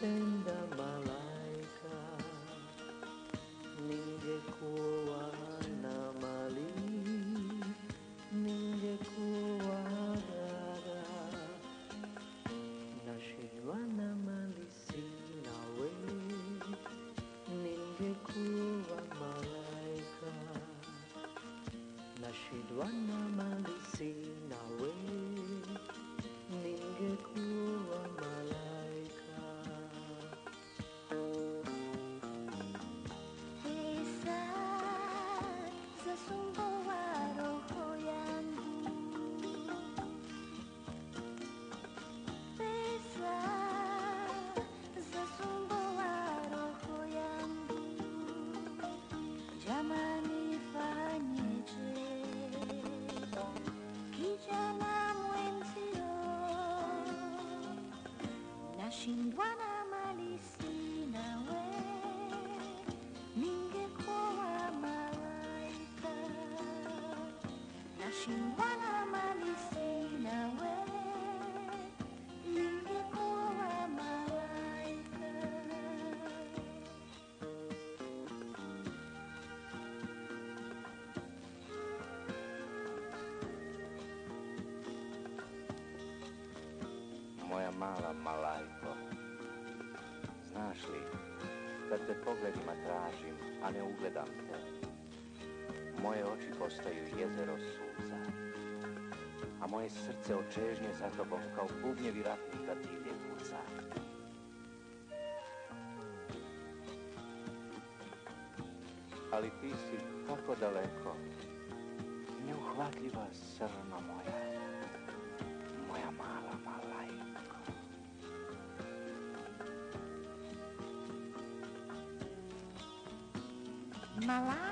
Tenda mala malajko. Znaš li, kad te pogledima tražim, a ne ugledam te, moje oči postaju jezero suza, a moje srce očežnje za tobom kao bubnjevi ratnika divlje kuca. Ali ti si tako daleko, neuhvatljiva srna. Malá.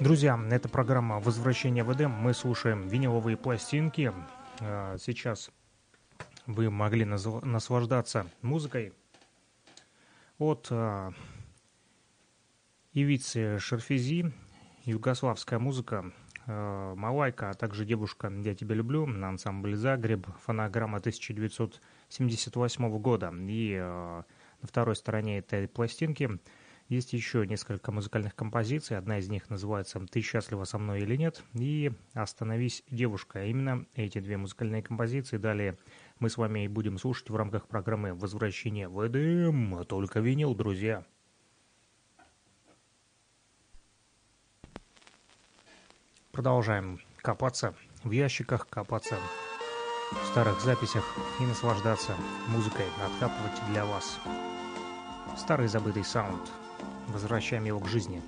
Друзья, это программа «Возвращение в Эдем». Мы слушаем виниловые пластинки. А, Сейчас вы могли наслаждаться музыкой от а, Ивицы Шерфези, югославская музыка, а, Малайка, а также девушка «Я тебя люблю» на ансамбле «Загреб», фонограмма 1978 года. И на второй стороне этой пластинки есть еще несколько музыкальных композиций. Одна из них называется «Ты счастлива со мной или нет?» и «Остановись, девушка». Именно эти две музыкальные композиции далее мы с вами и будем слушать в рамках программы «Возвращение в Эдем». Только винил, друзья. Продолжаем копаться в ящиках, копаться в старых записях и наслаждаться музыкой, откапывать для вас старый забытый саунд. Возвращаем его к жизни.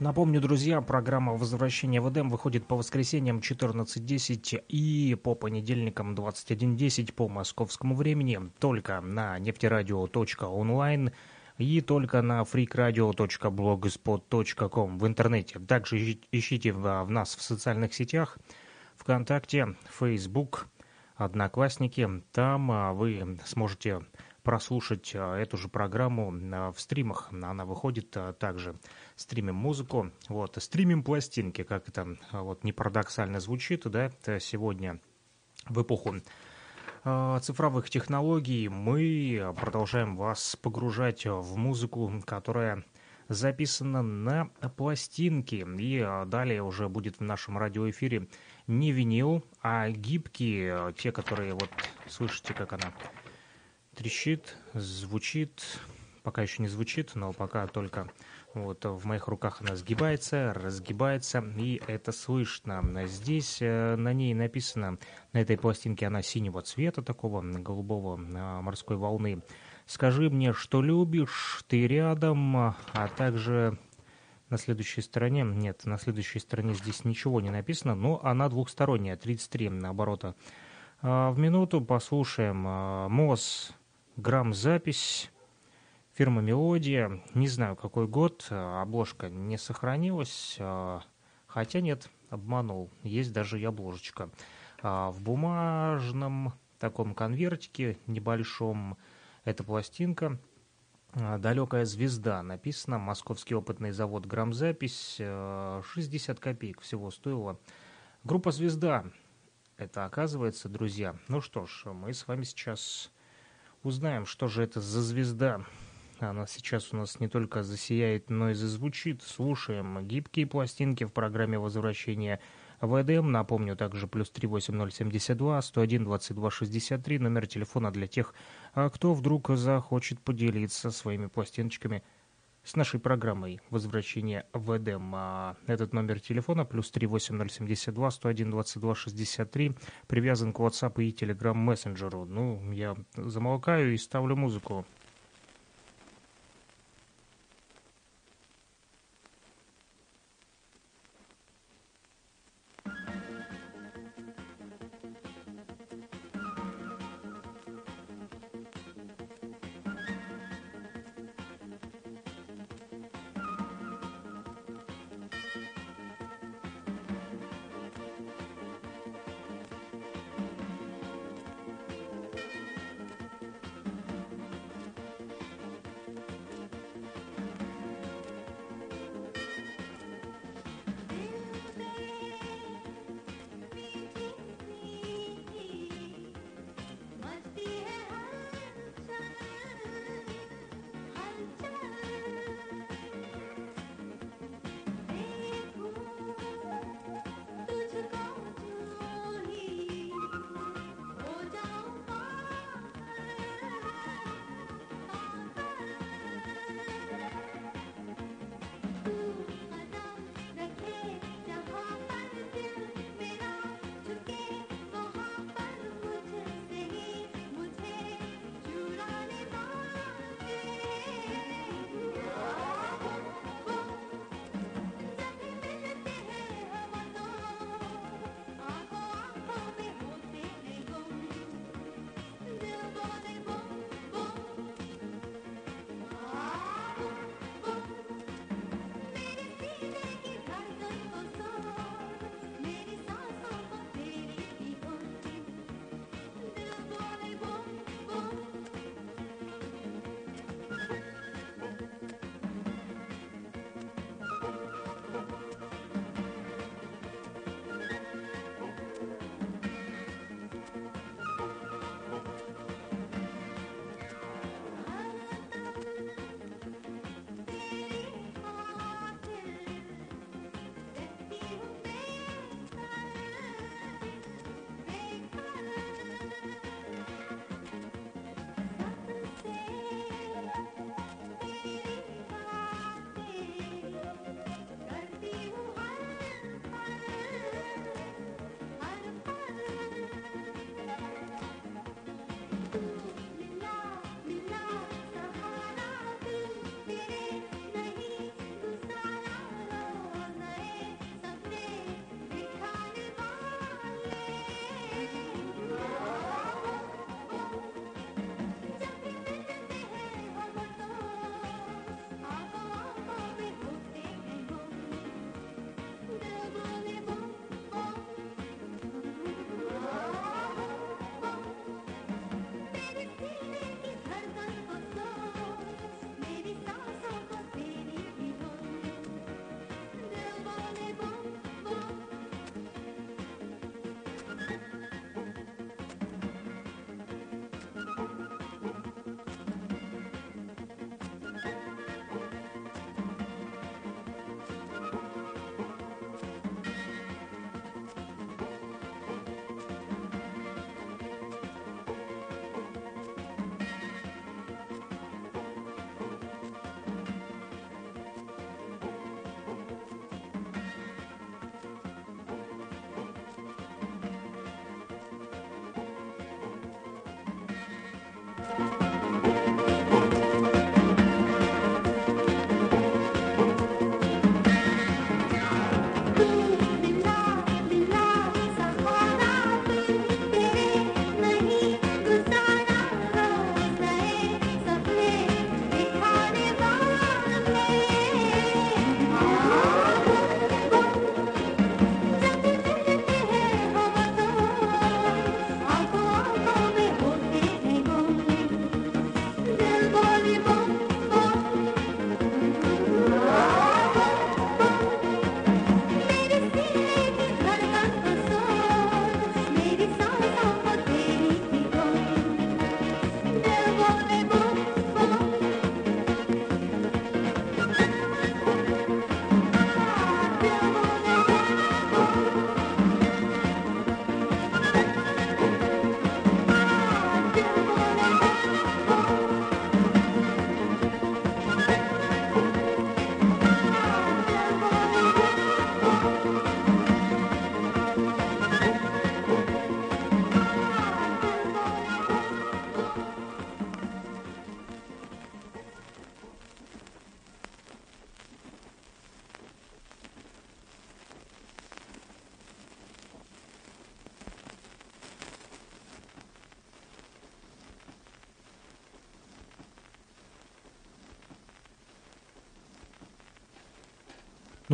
Напомню, друзья, программа «Возвращение в Эдем» выходит по воскресеньям 14.10 и по понедельникам 21.10 по московскому времени только на нефтерадио.онлайн и только на freakradio.blogspot.com в интернете. Также ищите в, в нас в социальных сетях ВКонтакте, Facebook, Одноклассники. Там а, вы сможете прослушать а, эту же программу а, в стримах. Она выходит также. Стримим музыку, вот, стримим пластинки, как это вот не парадоксально звучит, да, это сегодня в эпоху цифровых технологий мы продолжаем вас погружать в музыку, которая записана на пластинке. И далее уже будет в нашем радиоэфире не винил, а гибкие, те, которые вот слышите, как она трещит, звучит, пока еще не звучит, но пока только вот в моих руках она сгибается, разгибается, и это слышно. Здесь э, на ней написано, на этой пластинке она синего цвета, такого голубого а, морской волны. Скажи мне, что любишь, ты рядом, а также на следующей стороне, нет, на следующей стороне здесь ничего не написано, но она двухсторонняя, 33 оборота а, в минуту. Послушаем МОЗ, грамм запись, фирма Мелодия, не знаю какой год, а, обложка не сохранилась, хотя нет, обманул, есть даже и обложечка. В бумажном таком конвертике небольшом эта пластинка – а, «Далекая звезда» написано. Московский опытный завод «Грамзапись». 60 э, копеек всего стоила. Группа «Звезда». Это оказывается, друзья. Ну что ж, мы с вами сейчас узнаем, что же это за звезда. Она сейчас у нас не только засияет, но и зазвучит. Слушаем гибкие пластинки в программе «Возвращение ВДМ. Напомню, также плюс 38072 101 22 63, номер телефона для тех, а, кто вдруг захочет поделиться своими пластиночками с нашей программой «Возвращение в Эдем». А этот номер телефона плюс 38072 101 22 63 привязан к WhatsApp и Telegram мессенджеру. Ну, я замолкаю и ставлю музыку.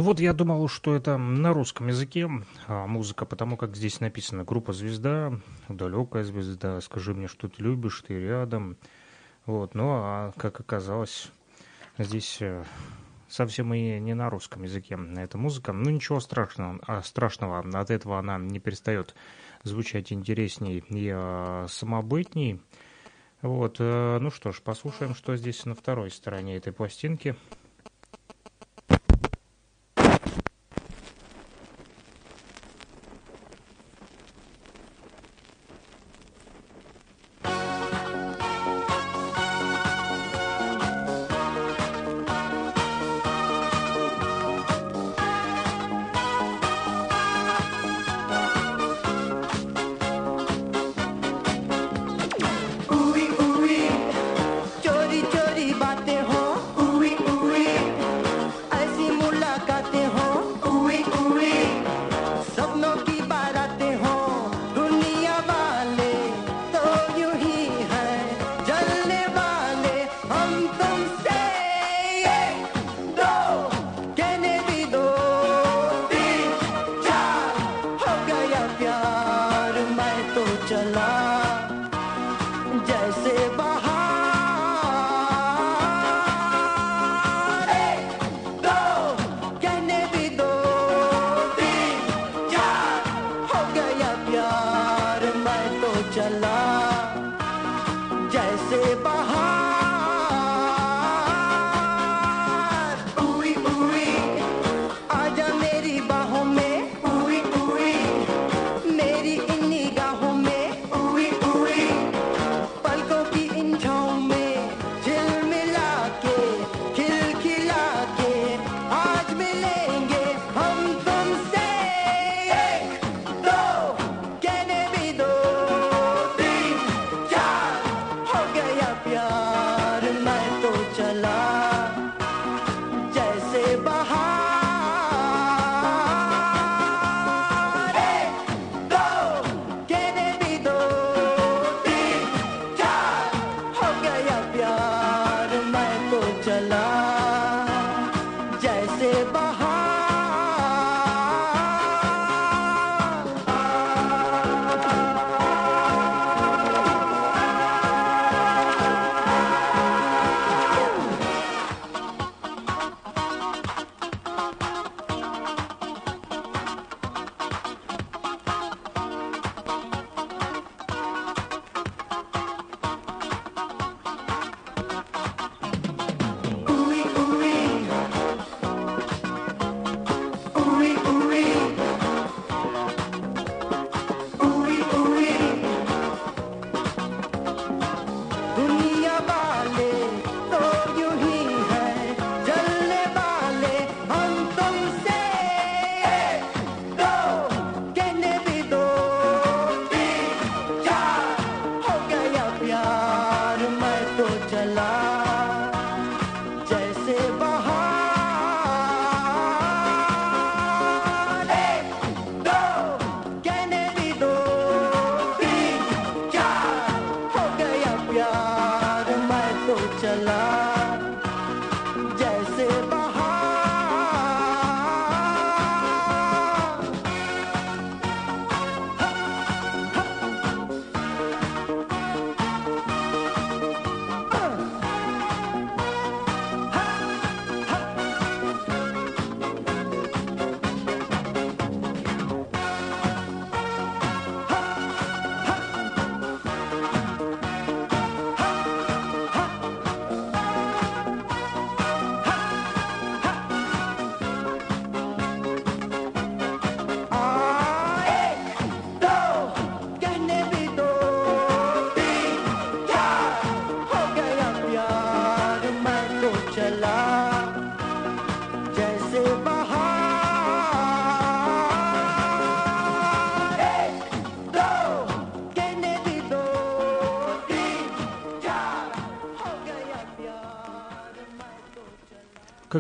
Ну вот я думал, что это на русском языке а, музыка, потому как здесь написано группа «Звезда», далекая звезда, скажи мне, что ты любишь, ты рядом. Вот, ну а как оказалось, здесь э, совсем и не на русском языке эта музыка. Ну ничего страшного, а, страшного от этого она не перестает звучать интересней и а, самобытней. Вот, э, ну что ж, послушаем, что здесь на второй стороне этой пластинки. बाहर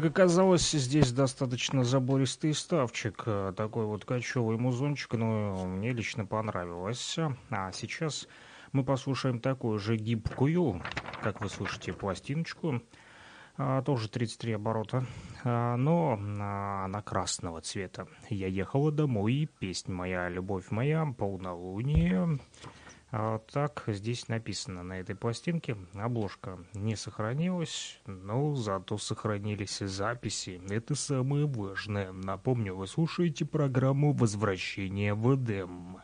Как оказалось, здесь достаточно забористый ставчик, э, такой вот кочевый музончик, но мне лично понравилось. А сейчас мы послушаем такую же гибкую, как вы слышите, пластиночку, а, тоже 33 оборота, а, но она красного цвета. «Я ехала домой», песня моя, «Любовь моя», «Полнолуние», а так здесь написано на этой пластинке. Обложка не сохранилась, но зато сохранились записи. Это самое важное. Напомню, вы слушаете программу «Возвращение в Эдем».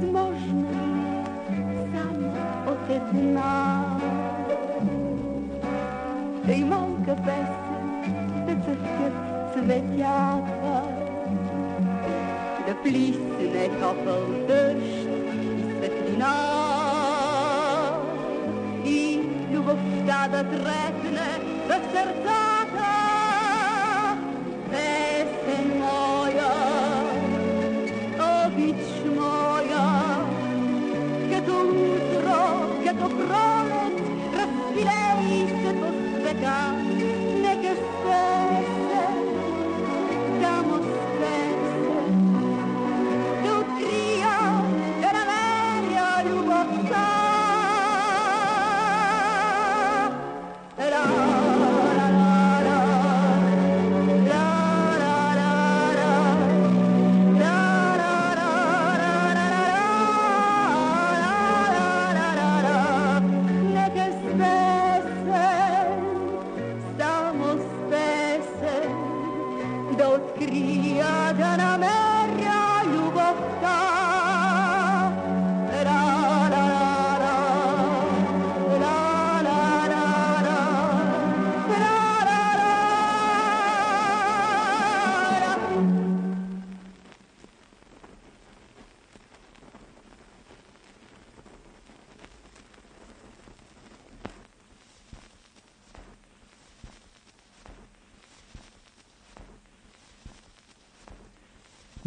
with most.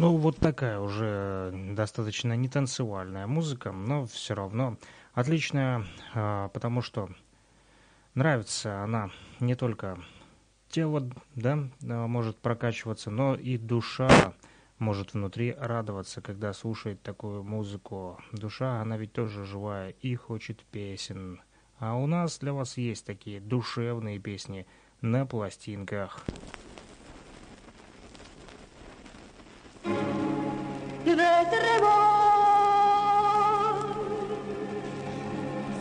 Ну, вот такая уже достаточно нетанцевальная музыка, но все равно отличная, а, потому что нравится она не только тело, да, а, может прокачиваться, но и душа может внутри радоваться, когда слушает такую музыку. Душа, она ведь тоже живая и хочет песен. А у нас для вас есть такие душевные песни на пластинках.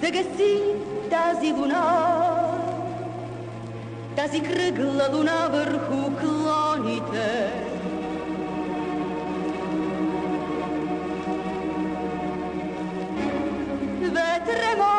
Zagasi тази луна. Тази кръгла луна върху клоните. Ведремо Загаси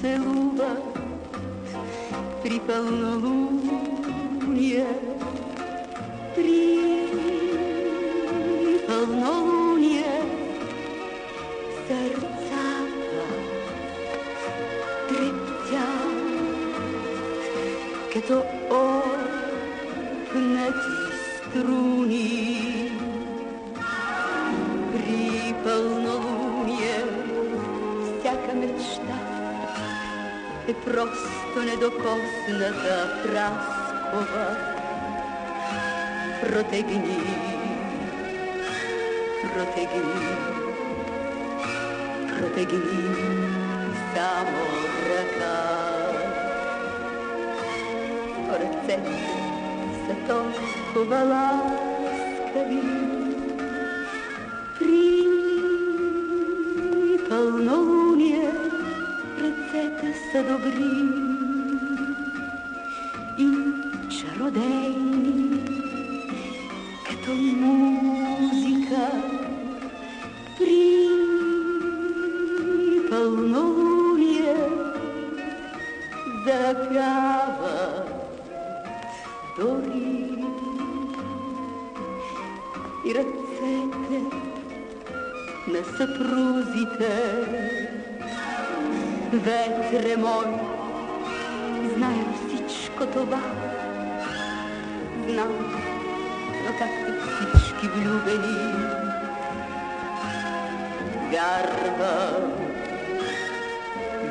се целуват при пълнолуние, просто недокосната праскова. Протегни, протегни, протегни само ръка. Ръцете са толкова ласкави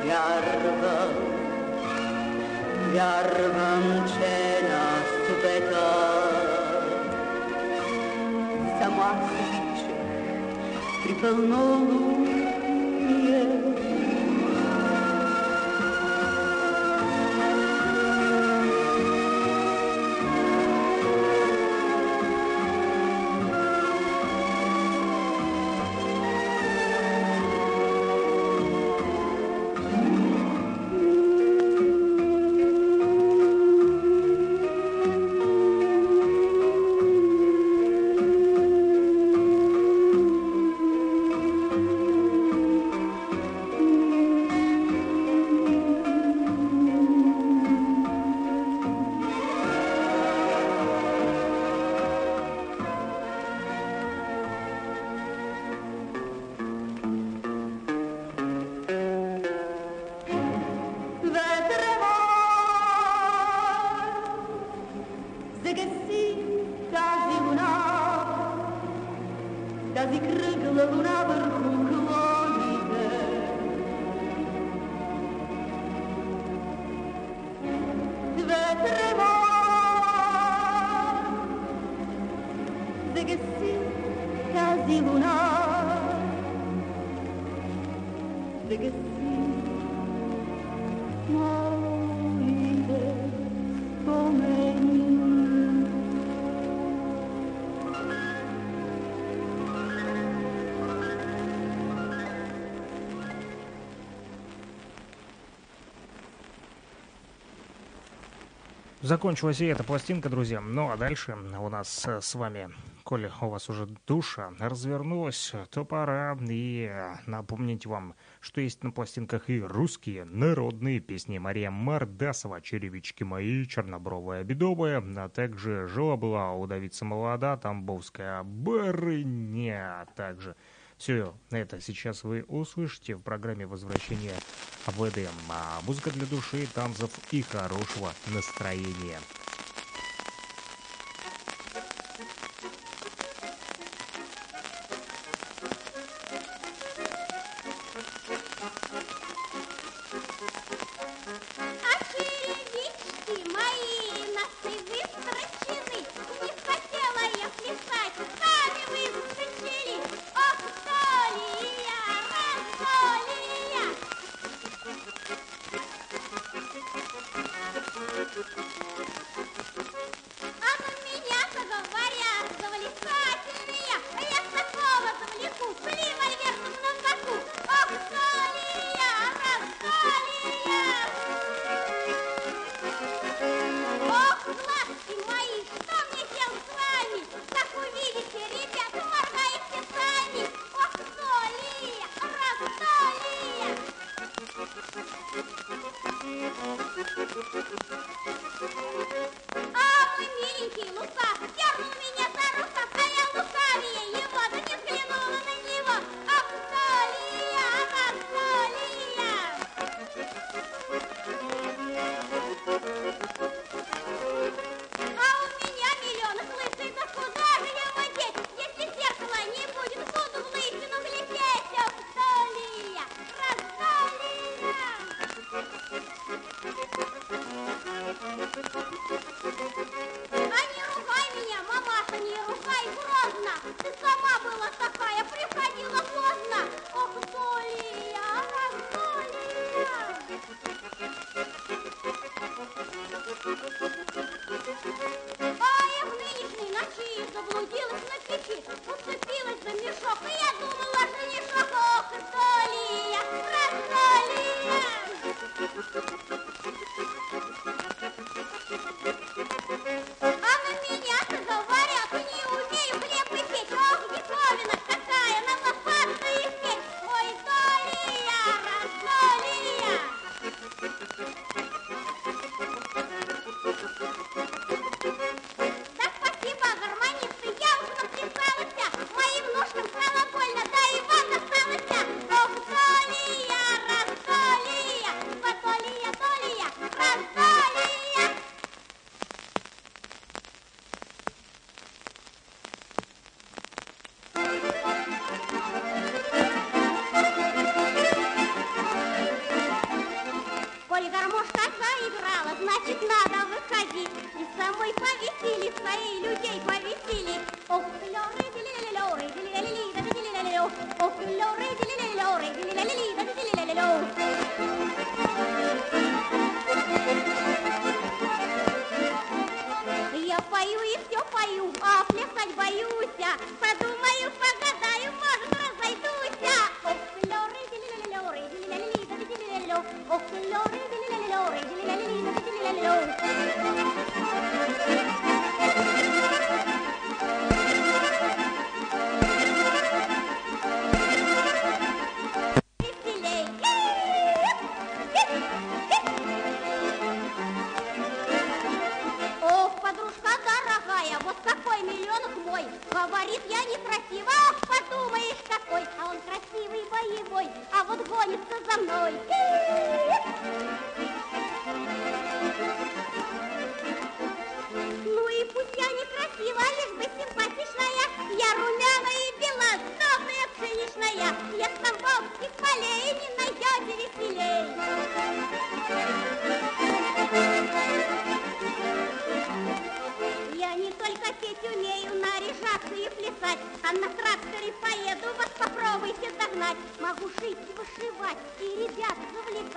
вярвам, вярвам, че на света само аз Закончилась и эта пластинка, друзья. Ну а дальше у нас э, с вами, коли у вас уже душа развернулась, то пора и напомнить вам, что есть на пластинках и русские народные песни Мария Мардасова, «Черевички мои», «Чернобровая бедовая», а также «Жила-была» удавица Давидца Молода, «Тамбовская барыня», а также все это сейчас вы услышите в программе «Возвращение в Эдем». А музыка для души, танцев и хорошего настроения.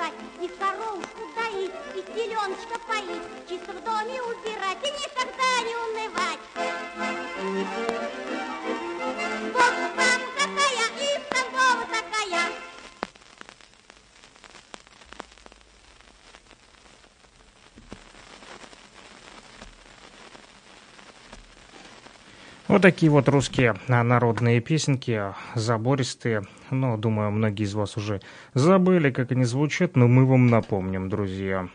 пускать, и коровушку Вот такие вот русские а, народные песенки, забористые. Но, думаю, многие из вас уже забыли, как они звучат, но мы вам напомним, друзья.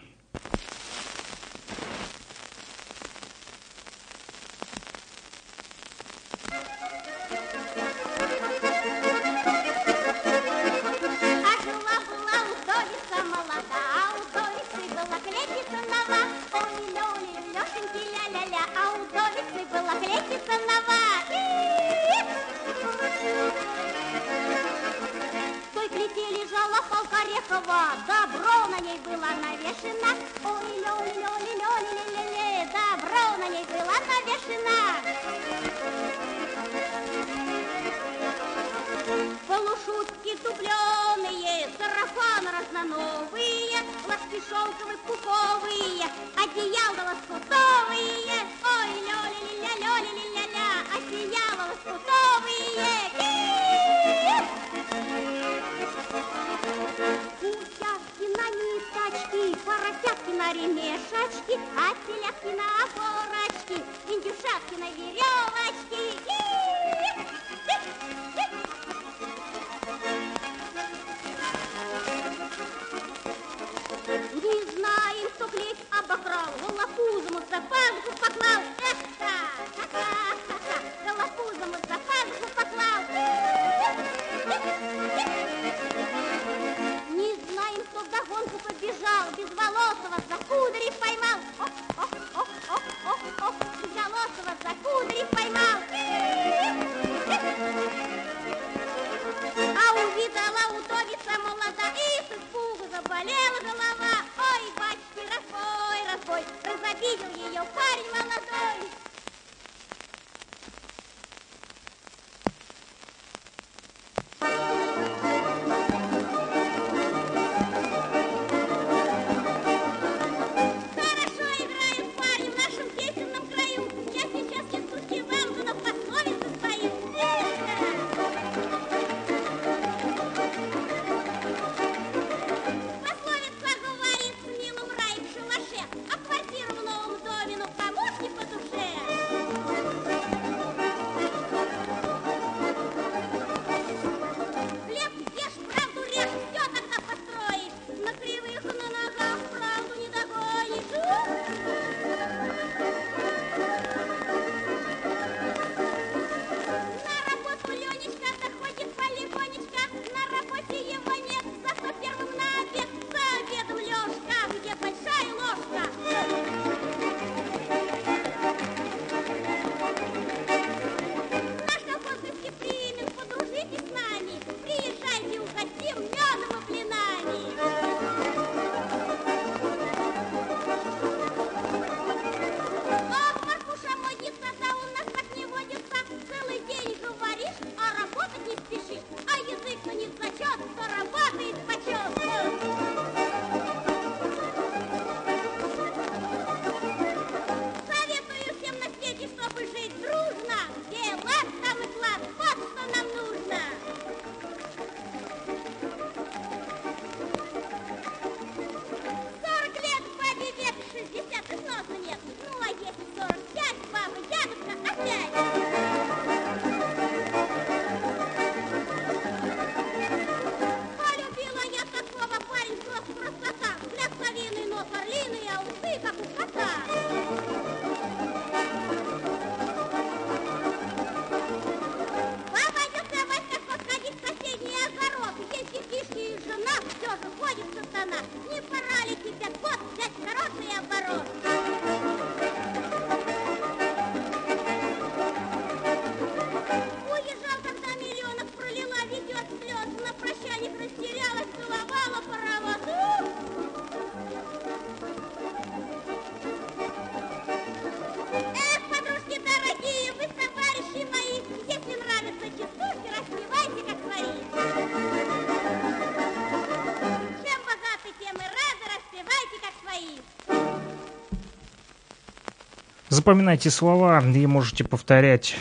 Запоминайте слова и можете повторять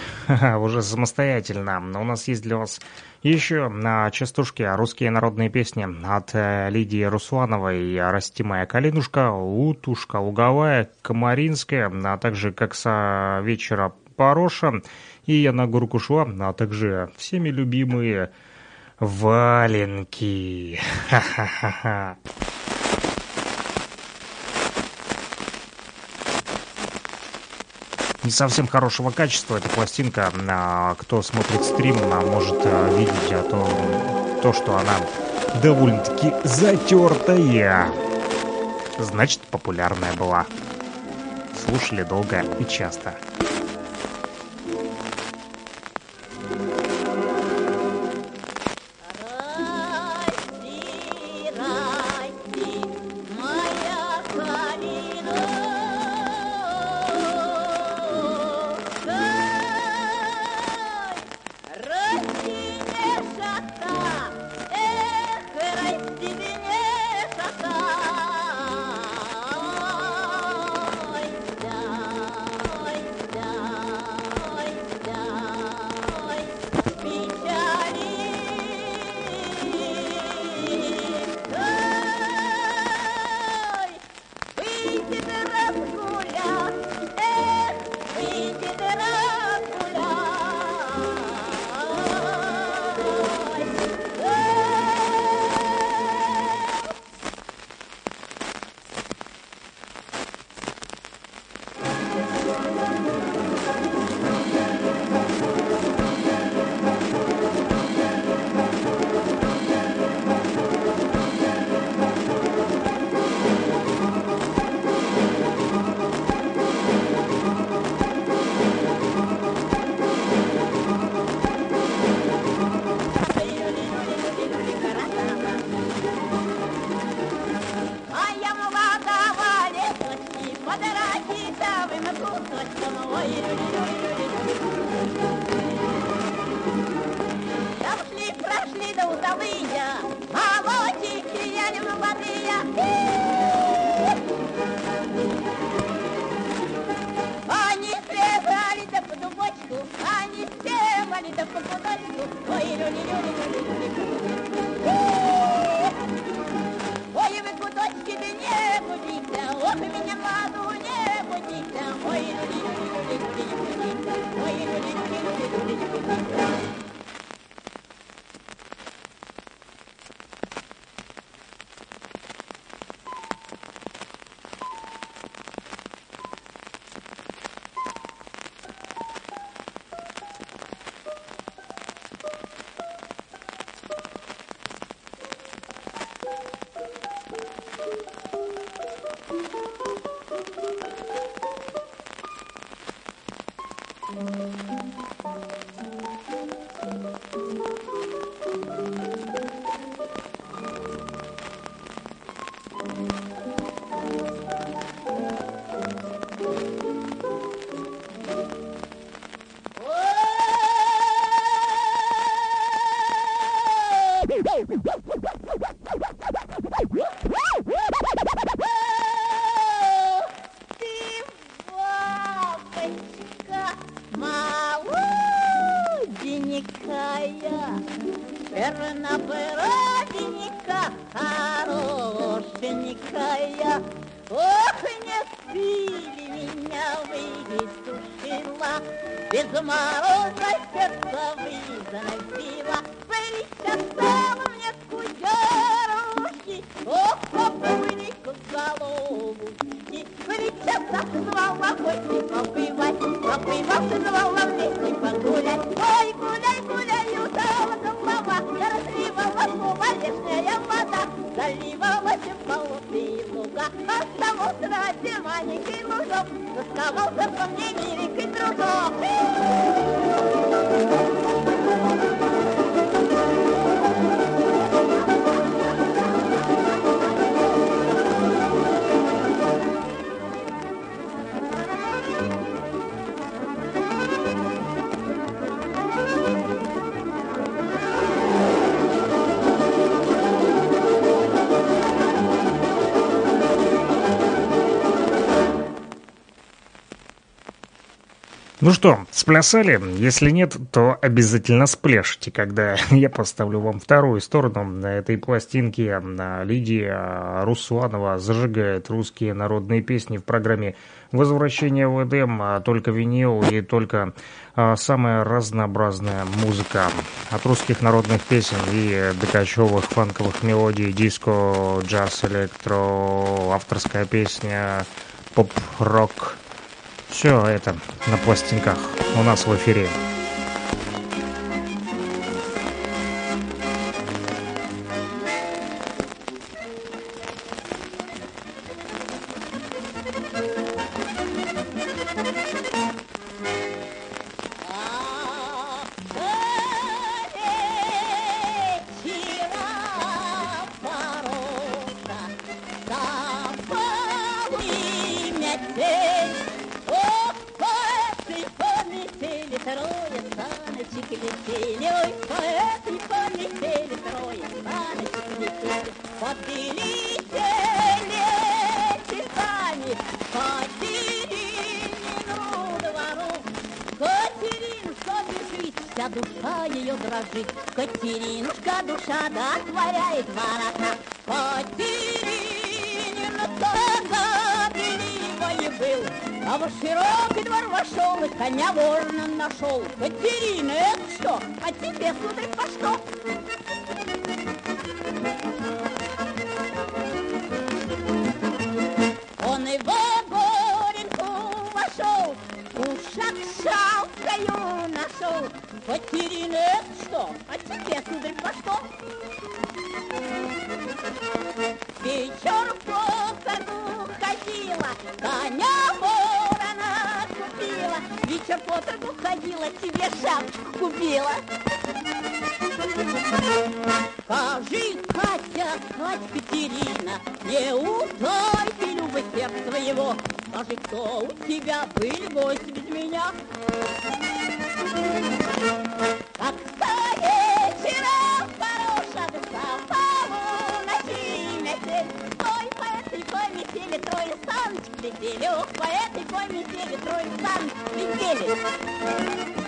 уже самостоятельно. У нас есть для вас еще на частушке русские народные песни от э, Лидии Руслановой «Расти моя калинушка», «Утушка луговая», «Комаринская», а также «Как со вечера Пороша» и «Я на горку шла», а также всеми любимые «Валенки». Ха-ха-ха. Не совсем хорошего качества эта пластинка. А, кто смотрит стрим, а, может а, видеть то, то, что она довольно-таки затертая. Значит, популярная была. Слушали долго и часто. than I've been. Ну что, сплясали? Если нет, то обязательно спляшите, когда я поставлю вам вторую сторону на этой пластинке. Лидия Русланова зажигает русские народные песни в программе «Возвращение в Эдем», а только винил и только а, самая разнообразная музыка. От русских народных песен и докачевых фанковых мелодий, диско, джаз, электро, авторская песня, поп-рок – все это на пластинках у нас в эфире. сердца его. Скажи, кто у тебя был гости меня? Как сто вечера хороша душа, ночи метель. Ой, по этой коме сели трое саночки летели, ох, по этой коме сели трое саночки летели.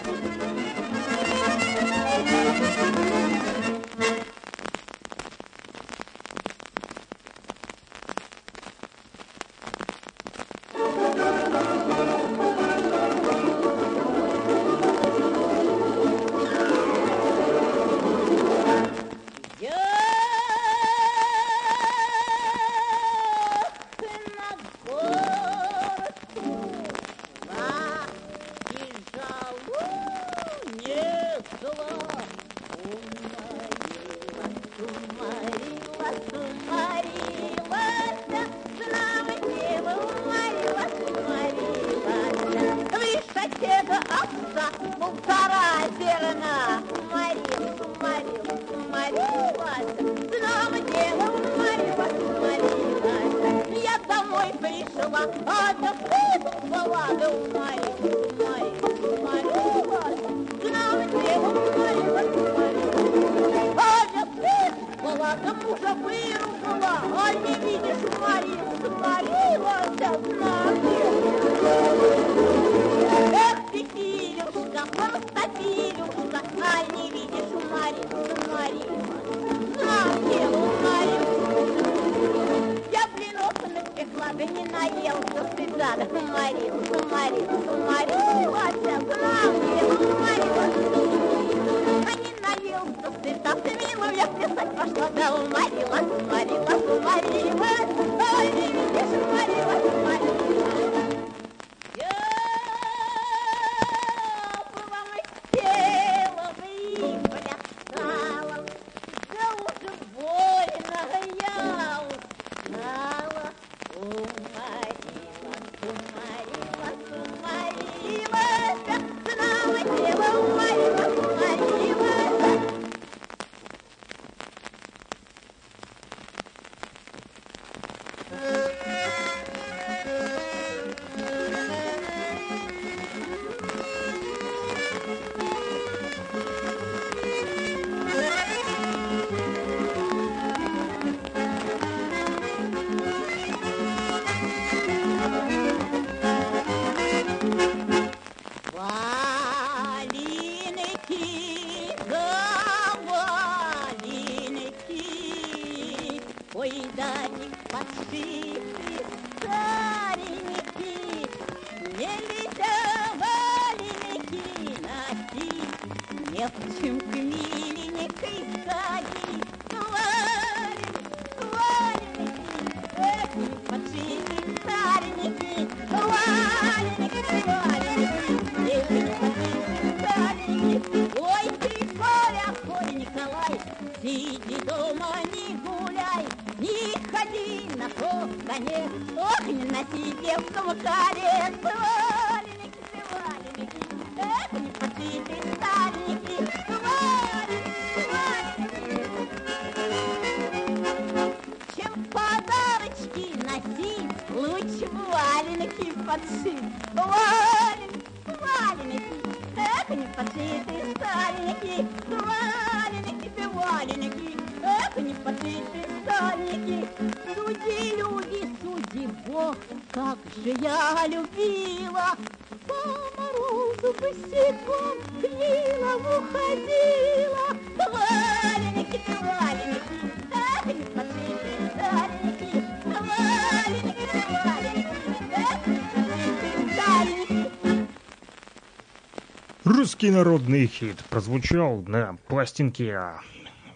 Русский народный хит прозвучал на пластинке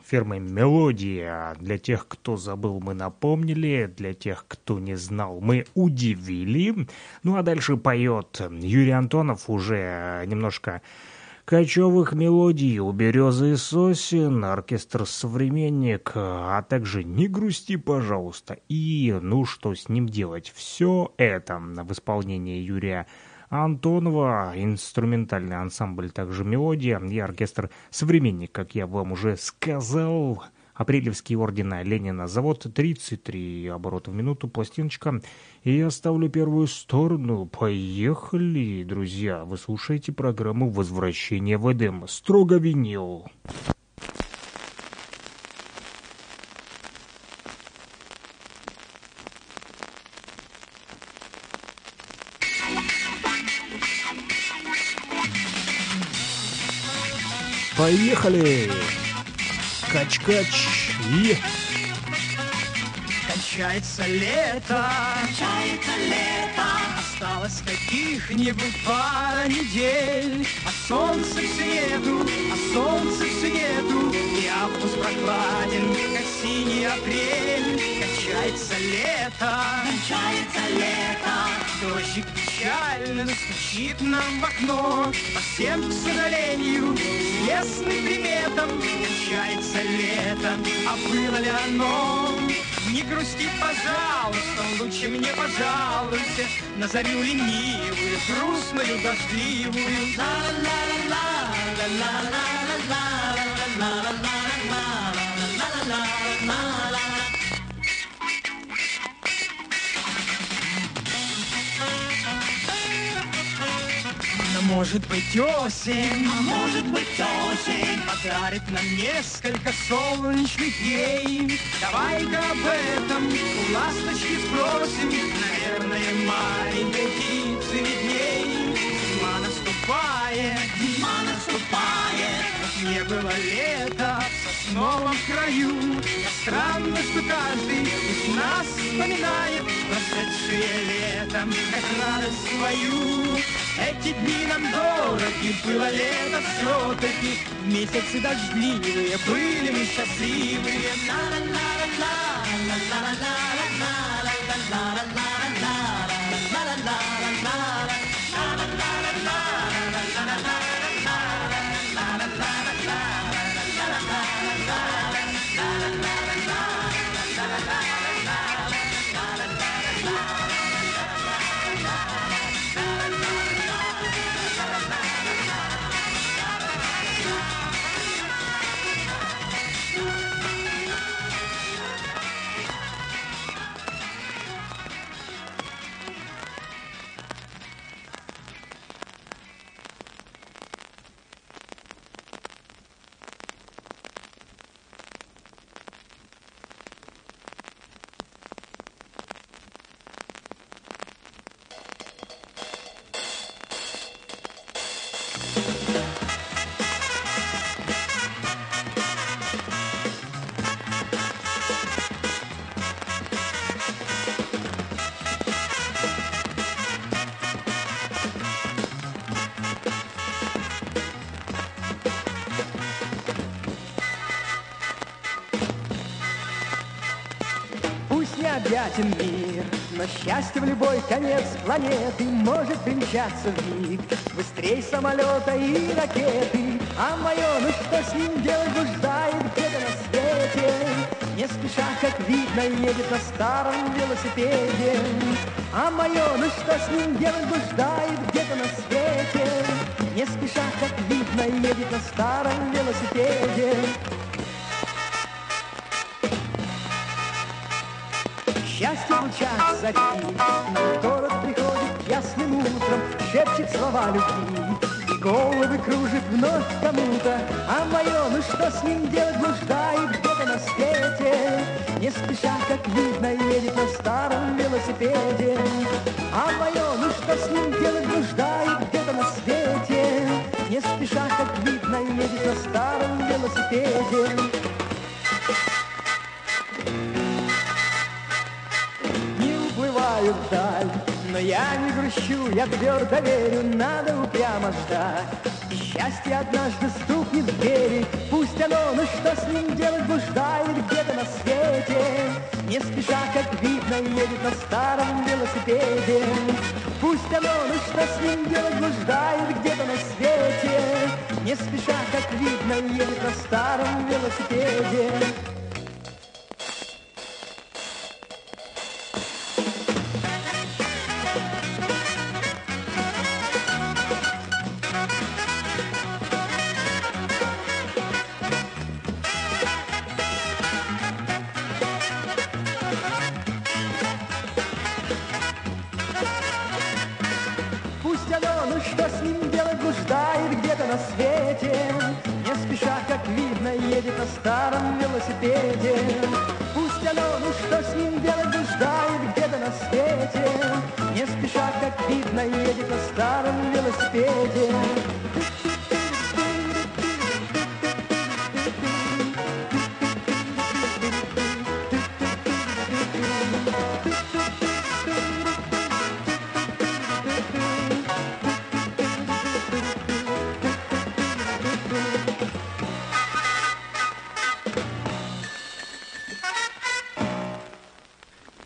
фирмы «Мелодия». Для тех, кто забыл, мы напомнили. Для тех, кто не знал, мы удивили. Ну а дальше поет Юрий Антонов уже немножко кочевых мелодий у березы и сосен, оркестр «Современник», а также «Не грусти, пожалуйста» и «Ну что с ним делать». Все это в исполнении Юрия инструментальный ансамбль, также мелодия и оркестр «Современник», как я вам уже сказал. Апрелевский ордена Ленина. Завод 33 оборота в минуту, пластиночка. И я ставлю первую сторону. Поехали, друзья. Вы слушаете программу «Возвращение в Эдем». Строго винил. Поехали! Кач-кач! И... Кончается лето, кончается лето, осталось каких-нибудь пара недель, а солнце в среду, а солнце в среду, и август прохладен, как синий апрель. Кончается лето, кончается лето, дождик печально стучит нам в окно, по всем, к сожалению, известным приметам кончается лето, а было ли оно? Не грусти, пожалуйста, лучше мне, пожалуйся, На зарю ленивую, грустную, дождливую. Но может быть осень, а может быть осень Подарит нам несколько солнечных дней. Давай-ка об этом у ласточки спросим. Наверное, маленькой птицы видней. Зима наступает, зима наступает. Как не было лета в сосновом краю странно, что каждый из нас вспоминает Прошедшее летом, как радость свою эти дни нам дороги, было лето все-таки Месяцы дождливые, были мы счастливые. Необъятен счастье в любой конец планеты может примчаться в миг быстрей самолета и ракеты. А мое, ну что с ним делать, блуждает где-то на свете, не спеша, как видно, едет на старом велосипеде. А мое, ну что с ним делать, блуждает где-то на свете, не спеша, как видно, едет на старом велосипеде. В лучах зари, город приходит ясным утром, шепчет слова любви. Головы кружит вновь кому-то, а мое, ну что с ним делать, блуждает где-то на свете. Не спеша, как видно, едет на старом велосипеде. А мое, ну что с ним делать, блуждает где-то на свете. Не спеша, как видно, едет на старом велосипеде. Уплываю вдаль, но я не грущу, я твердо верю, надо упрямо ждать. Счастье однажды стукнет в двери, пусть оно, ну что с ним делать, блуждает где-то на свете. Не спеша, как видно, едет на старом велосипеде. Пусть оно, ну что с ним делать, блуждает где-то на свете. Не спеша, как видно, едет на старом велосипеде.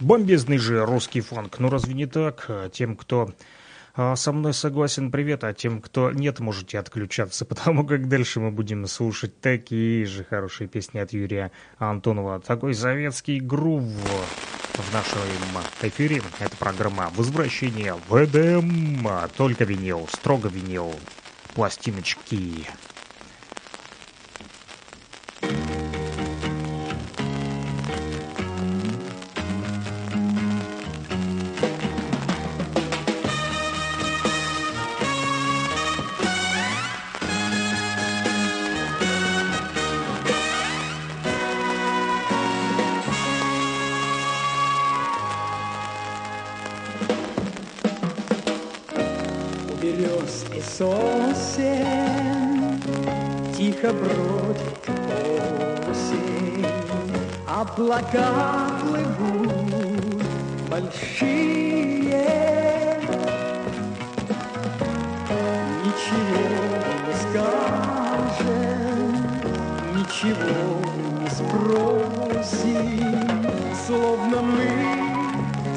Бомбезный же русский фанк. Ну разве не так? Тем, кто а, со мной согласен, привет, а тем, кто нет, можете отключаться, потому как дальше мы будем слушать такие же хорошие песни от Юрия Антонова. Такой советский грув в нашем эфире. Это программа «Возвращение в ЭДМ». Только винил, строго винил. Пластиночки. У сосен. Тихо бродит осень Облака плывут большие. Ничего не скажем Ничего не спросим. Словно мы,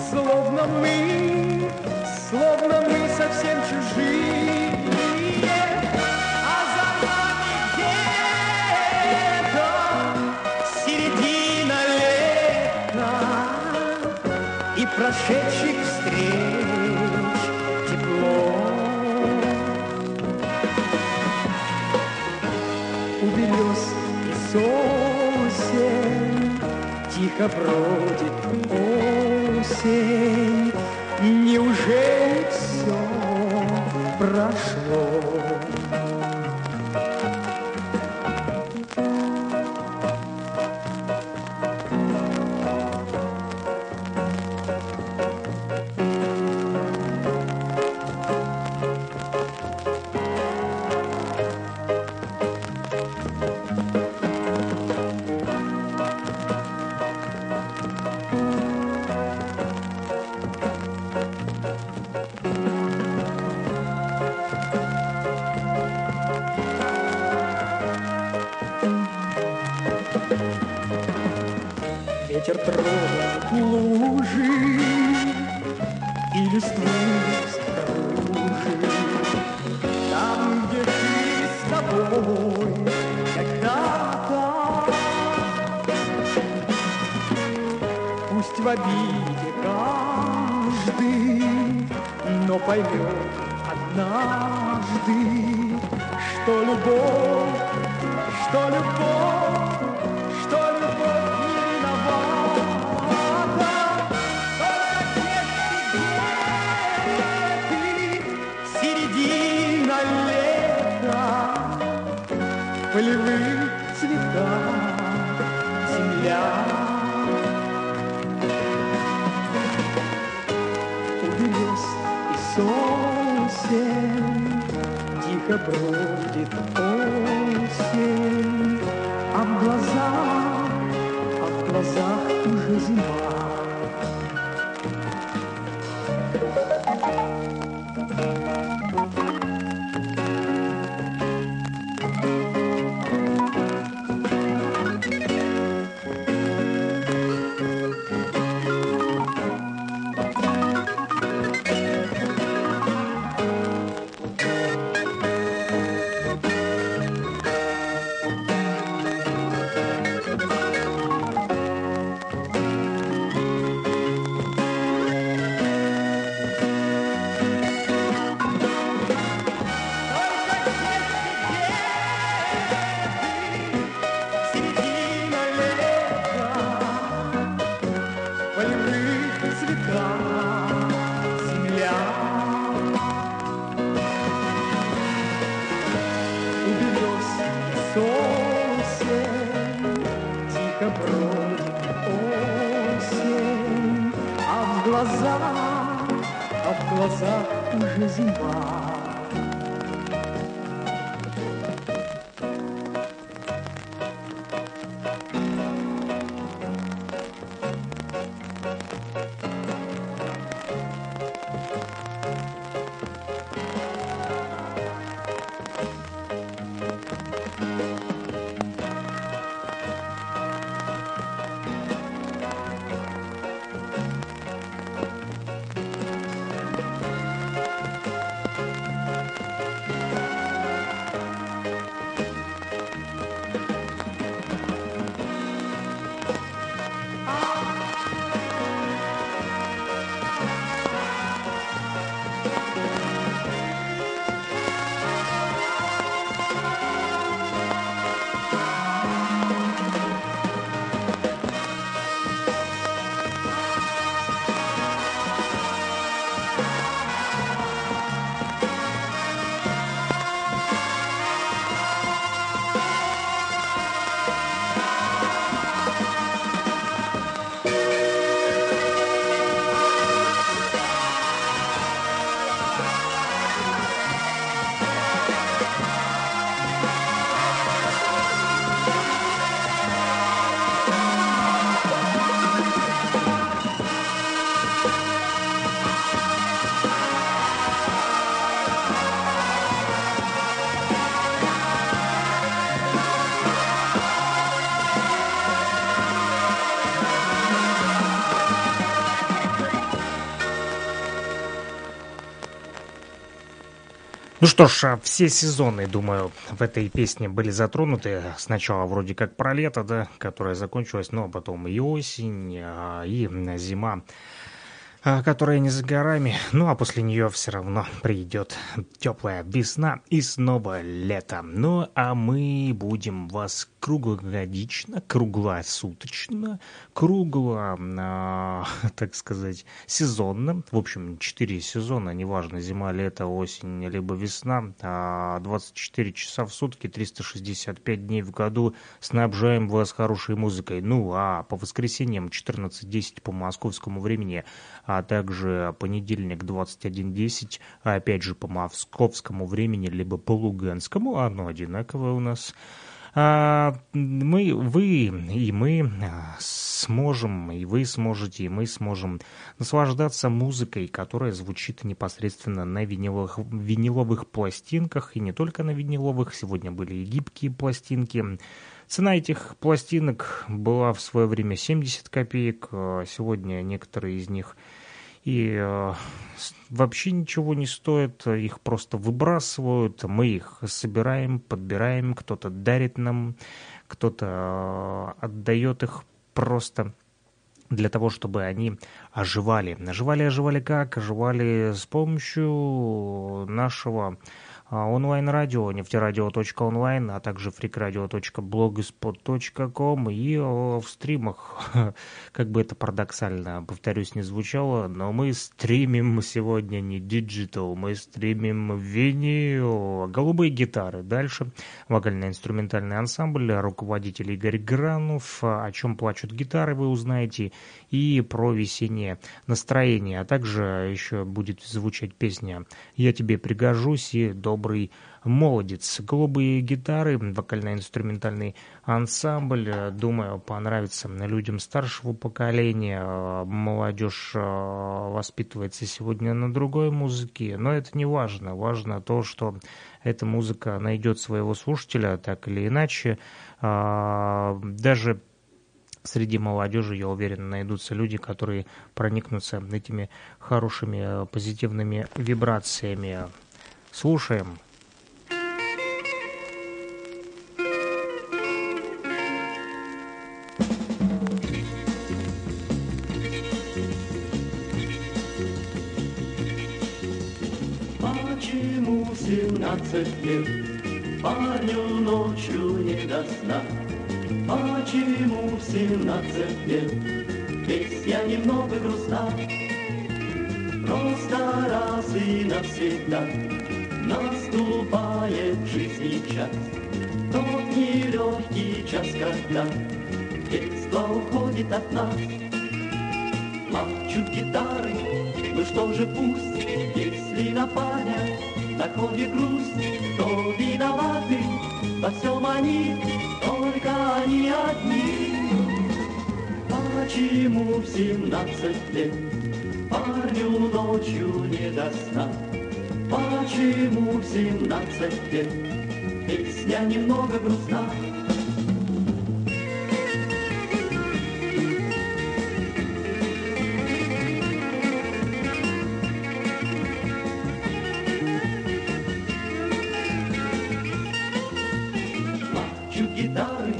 словно мы Словно мы совсем чужие, бродит осень. Неужели все прошло? Что ж, а все сезоны, думаю, в этой песне были затронуты. Сначала вроде как про лето, да, которое закончилось, но потом и осень, а, и зима, а, которая не за горами. Ну а после нее все равно придет теплая весна и снова лето. Ну а мы будем вас круглогодично, круглосуточно, кругло, а, так сказать, сезонно. В общем, 4 сезона, неважно, зима, лето, осень, либо весна. а 24 часа в сутки, 365 дней в году снабжаем вас хорошей музыкой. Ну, а по воскресеньям 14.10 по московскому времени, а также понедельник 21.10, а опять же по московскому времени, либо по луганскому, оно одинаковое у нас. А, мы, вы и мы а, сможем, и вы сможете, и мы сможем наслаждаться музыкой, которая звучит непосредственно на виниловых, виниловых пластинках, и не только на виниловых, сегодня были и гибкие пластинки. Цена этих пластинок была в свое время 70 копеек, сегодня некоторые из них и э, вообще ничего не стоит, их просто выбрасывают, мы их собираем, подбираем, кто-то дарит нам, кто-то э, отдает их просто для того, чтобы они оживали. Оживали, оживали как? Оживали с помощью нашего онлайн-радио, нефтерадио.онлайн, а также freakradio.blogspot.com и в стримах, как бы это парадоксально, повторюсь, не звучало, но мы стримим сегодня не digital, мы стримим винил, голубые гитары. Дальше. Вокально-инструментальный ансамбль, руководитель Игорь Гранов, о чем плачут гитары, вы узнаете, и про весеннее настроение, а также еще будет звучать песня «Я тебе пригожусь» и «Добрый добрый молодец. Голубые гитары, вокально-инструментальный ансамбль, думаю, понравится людям старшего поколения. Молодежь э, воспитывается сегодня на другой музыке, но это не важно. Важно то, что эта музыка найдет своего слушателя, так или иначе. А, даже среди молодежи, я уверен, найдутся люди, которые проникнутся этими хорошими позитивными вибрациями. Слушаем. Почему семнадцать лет парню ночью не до сна? Почему семнадцать лет песня немного грустна? Просто раз и навсегда Наступает жизни час, Тот нелегкий час, когда Детство уходит от нас. Плачут гитары, ну что же пусть, Если на парня находит грусть, То виноваты во всем они, Только они одни. Почему в семнадцать лет Парню ночью не до сна? Почему в семнадцать лет Песня немного грустна? Гитары,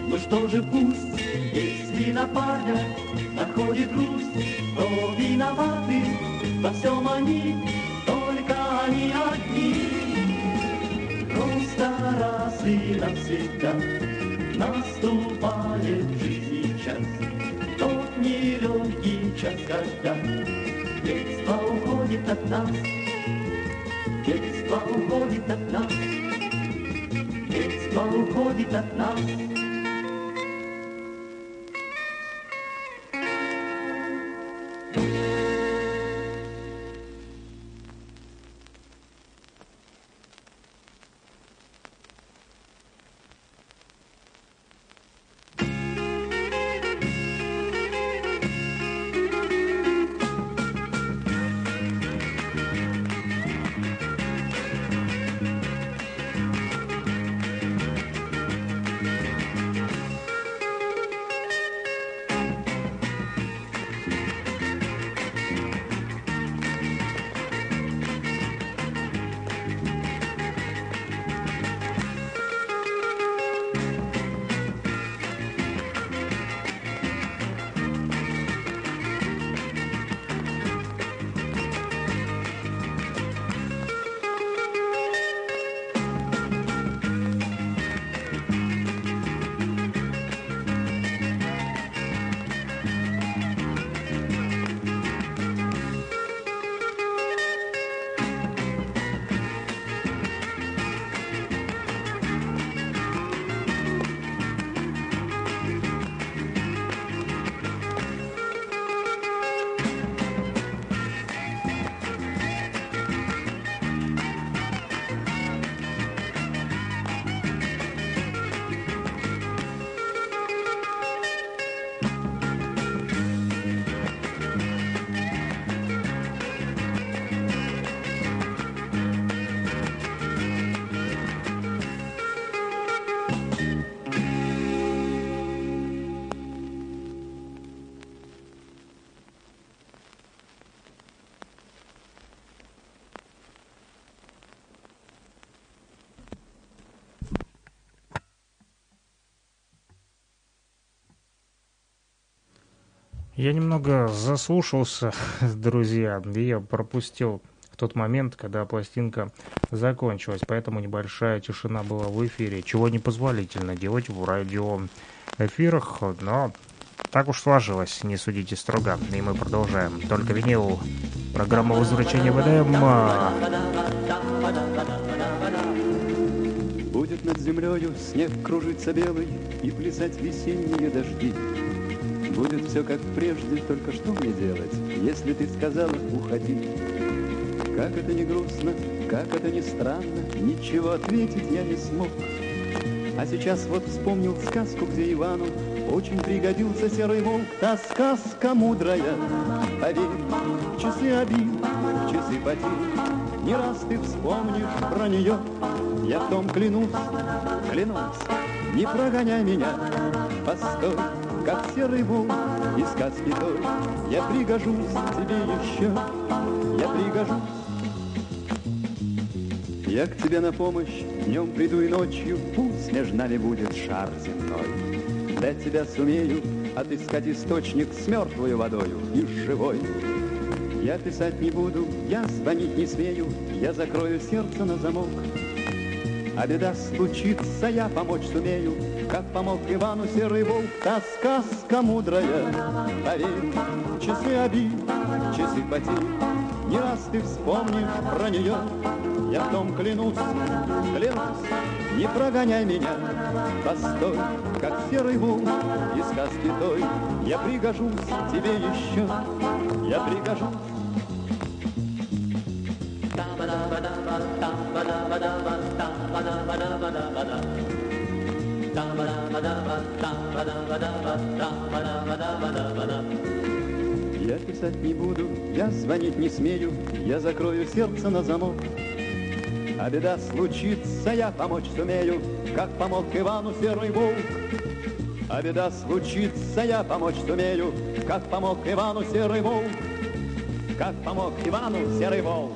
ну что же пусть, Если на парня находит грусть, навсегда. Наступает жизни час, Тот нелегкий час, когда детство уходит от нас, Детство уходит от нас, Детство уходит от нас. Я немного заслушался, друзья, и я пропустил тот момент, когда пластинка закончилась, поэтому небольшая тишина была в эфире, чего не позволительно делать в радиоэфирах, но так уж сложилось, не судите строго. И мы продолжаем. Только винил. Программа возвращения ВДМ. Будет над землею снег кружиться белый И плясать весенние дожди. Будет все как прежде, только что мне делать, Если ты сказала «уходи»? Как это не грустно, как это не странно, Ничего ответить я не смог. А сейчас вот вспомнил сказку, где Ивану Очень пригодился серый волк, та сказка мудрая. Поверь, часы обид, часы потерь, Не раз ты вспомнишь про нее. Я в том клянусь, клянусь, не прогоняй меня, постой, как серый волк из сказки той. Я пригожусь тебе еще, я пригожусь. Я к тебе на помощь днем приду и ночью, Пусть между нами будет шар земной. Для тебя сумею отыскать источник С мертвою водою и с живой. Я писать не буду, я звонить не смею, Я закрою сердце на замок. А беда случится, я помочь сумею, Как помог Ивану серый волк, Та сказка мудрая. Поверь, часы обид, часы потерь, Не раз ты вспомнишь про нее, я в том клянусь, клянусь, не прогоняй меня, постой, как серый волк из сказки той. Я пригожусь тебе еще, я пригожусь. Я писать не буду, я звонить не смею, я закрою сердце на замок. А беда случится, я помочь сумею, Как помог Ивану серый волк. А беда случится, я помочь сумею, Как помог Ивану серый волк. Как помог Ивану серый волк.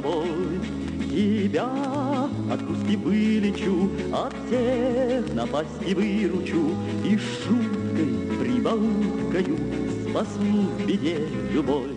Тобой. Тебя от грусти вылечу, от всех напасти выручу, и шуткой, прибауткою спасу в беде любовь.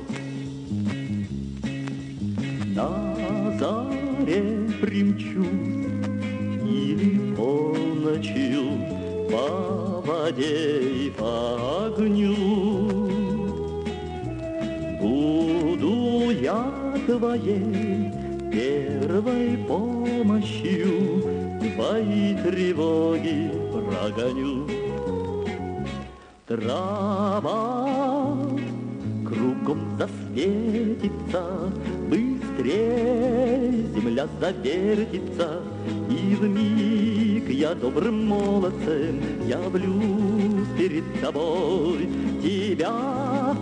Земля завертится, И в миг я добрым молодцем Явлюсь перед тобой. Тебя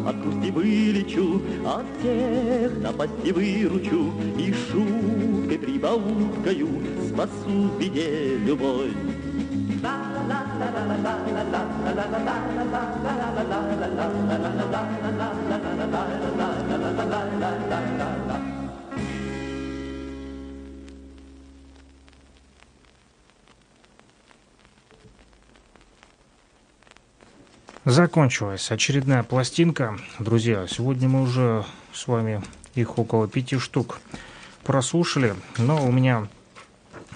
от грусти вылечу, От всех напасти выручу, И шуткой прибауткою Спасу в беде любой. Закончилась очередная пластинка. Друзья, сегодня мы уже с вами их около пяти штук прослушали, но у меня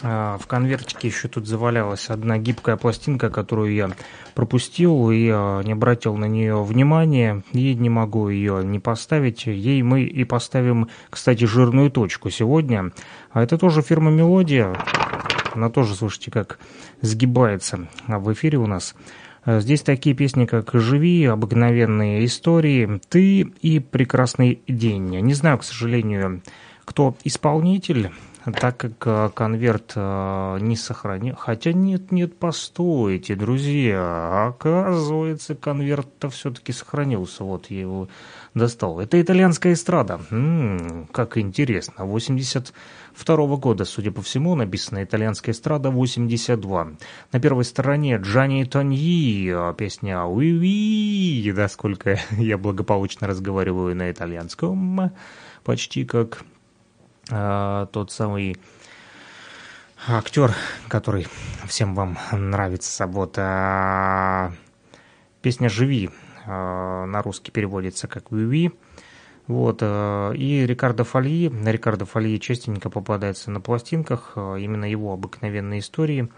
А, В конвертике еще тут завалялась одна гибкая пластинка, которую я пропустил и а, не обратил на нее внимания, и не могу ее не поставить. Ей мы и поставим, кстати, жирную точку сегодня. А это тоже фирма «Мелодия». Она тоже, слушайте, как сгибается в эфире у нас. А Здесь такие песни, как «Живи», «Обыкновенные истории», «Ты» и «Прекрасный день». Не знаю, к сожалению, кто исполнитель, так как э, конверт э, не сохранил. Хотя нет, нет, постойте, друзья. Оказывается, конверт-то все-таки сохранился. Вот я его достал. Это итальянская эстрада. М, как интересно. 82 года, судя по всему, написана итальянская эстрада 82. На первой стороне Джани Тоньи, э, песня «Уи-ви», да, сколько я благополучно разговариваю на итальянском, почти как а, тот самый актер, который всем вам нравится, вот а, песня «Живи» а, на русский переводится как «Виви». Вот, а, и Рикардо Фольи, на Рикардо Фольи частенько попадается на пластинках, а, именно его обыкновенные истории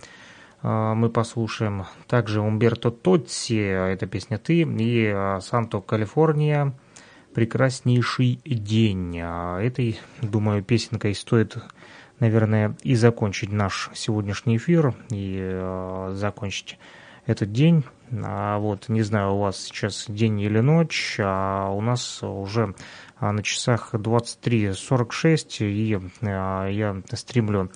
мы послушаем. Также Умберто Тотси, эта песня «Ты», и Санто Калифорния, прекраснейший день. А Этой, думаю, песенкой стоит, наверное, и закончить наш сегодняшний эфир, и э, закончить этот день. А вот, не знаю, у вас сейчас день или ночь, а у нас уже а, на часах 23.46, и а, я стримлю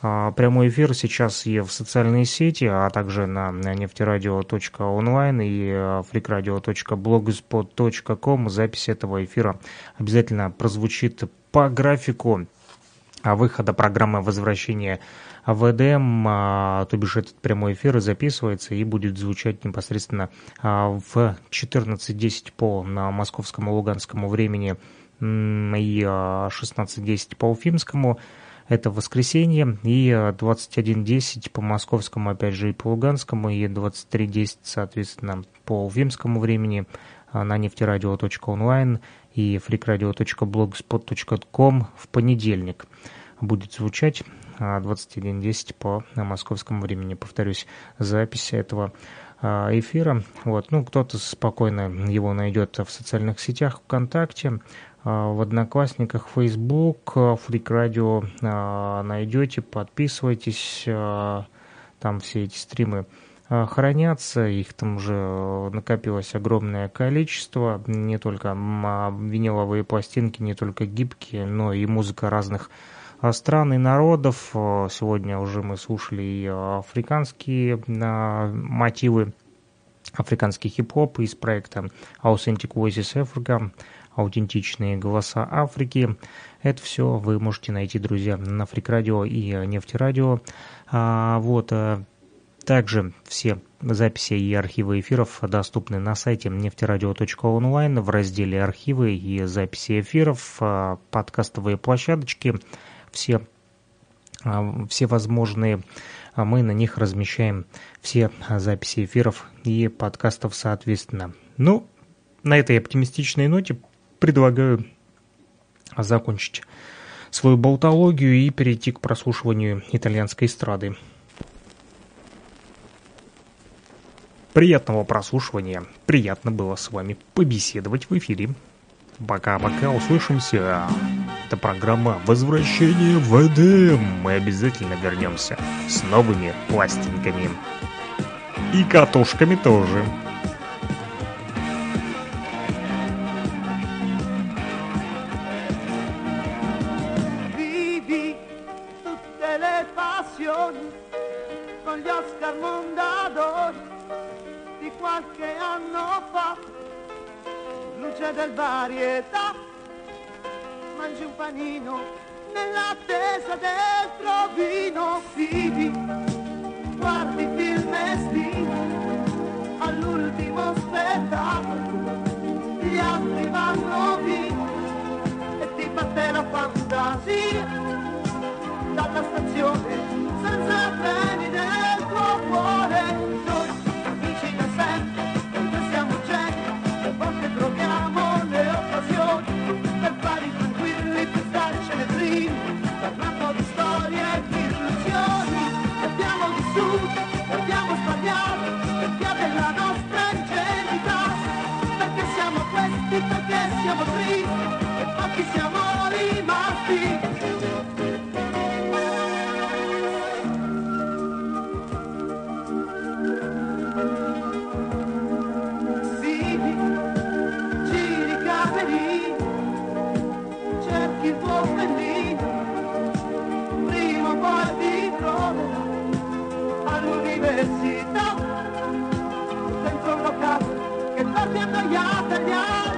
а, Прямой эфир сейчас и в социальные сети, а также на нефтерадио.онлайн и freakradio.blogspot.com. Запись этого эфира обязательно прозвучит по графику выхода программы возвращения в ЭДМ, а, то бишь этот прямой эфир записывается и будет звучать непосредственно а, в 14.10 по московскому луганскому времени и а, 16.10 по уфимскому. Это воскресенье и э, 21.10 по московскому, опять же, и по луганскому, и 23.10, соответственно, по уфимскому времени на нефтерадио.онлайн и freakradio.blogspot.com в понедельник будет звучать а 21.10 по московскому времени. Повторюсь, запись этого а, эфира. Вот, ну, кто-то спокойно его найдет в социальных сетях ВКонтакте, а, в Одноклассниках, Facebook, Фрик Радио а, найдете, подписывайтесь, а, там все эти стримы а, хранятся, их там уже накопилось огромное количество, не только а, виниловые пластинки, не только гибкие, но и музыка разных а, стран и народов. А, Сегодня уже мы слушали и африканские а, мотивы, африканский хип-хоп из проекта Authentic Voices Africa, аутентичные голоса Африки. Это все вы можете найти, друзья, на Фрик Радио и э, Нефти Радио. А, вот, э, также все записи и архивы эфиров доступны на сайте нефтерадио.онлайн в разделе «Архивы» и записи эфиров, подкастовые площадочки, все, а, все возможные, а мы на них размещаем все записи эфиров и подкастов соответственно. Ну, на этой оптимистичной ноте предлагаю закончить свою болтологию и перейти к прослушиванию итальянской эстрады. Приятного прослушивания. Приятно было с вами побеседовать в эфире. Пока-пока, услышимся. Это программа «Возвращение в Эдем». Мы обязательно вернемся с новыми пластинками. И катушками тоже. Con gli Oscar Mondadori di qualche anno fa. Luce del varietà, mangi un panino nell'attesa del provino. Vivi, guardi film estivi all'ultimo spettacolo, gli altri vanno via e ti batte la fantasia. Dalla stazione senza freni del tuo cuore siamo tristi e pochi siamo rimasti. all'università senza una casa che torni annoiata agli altri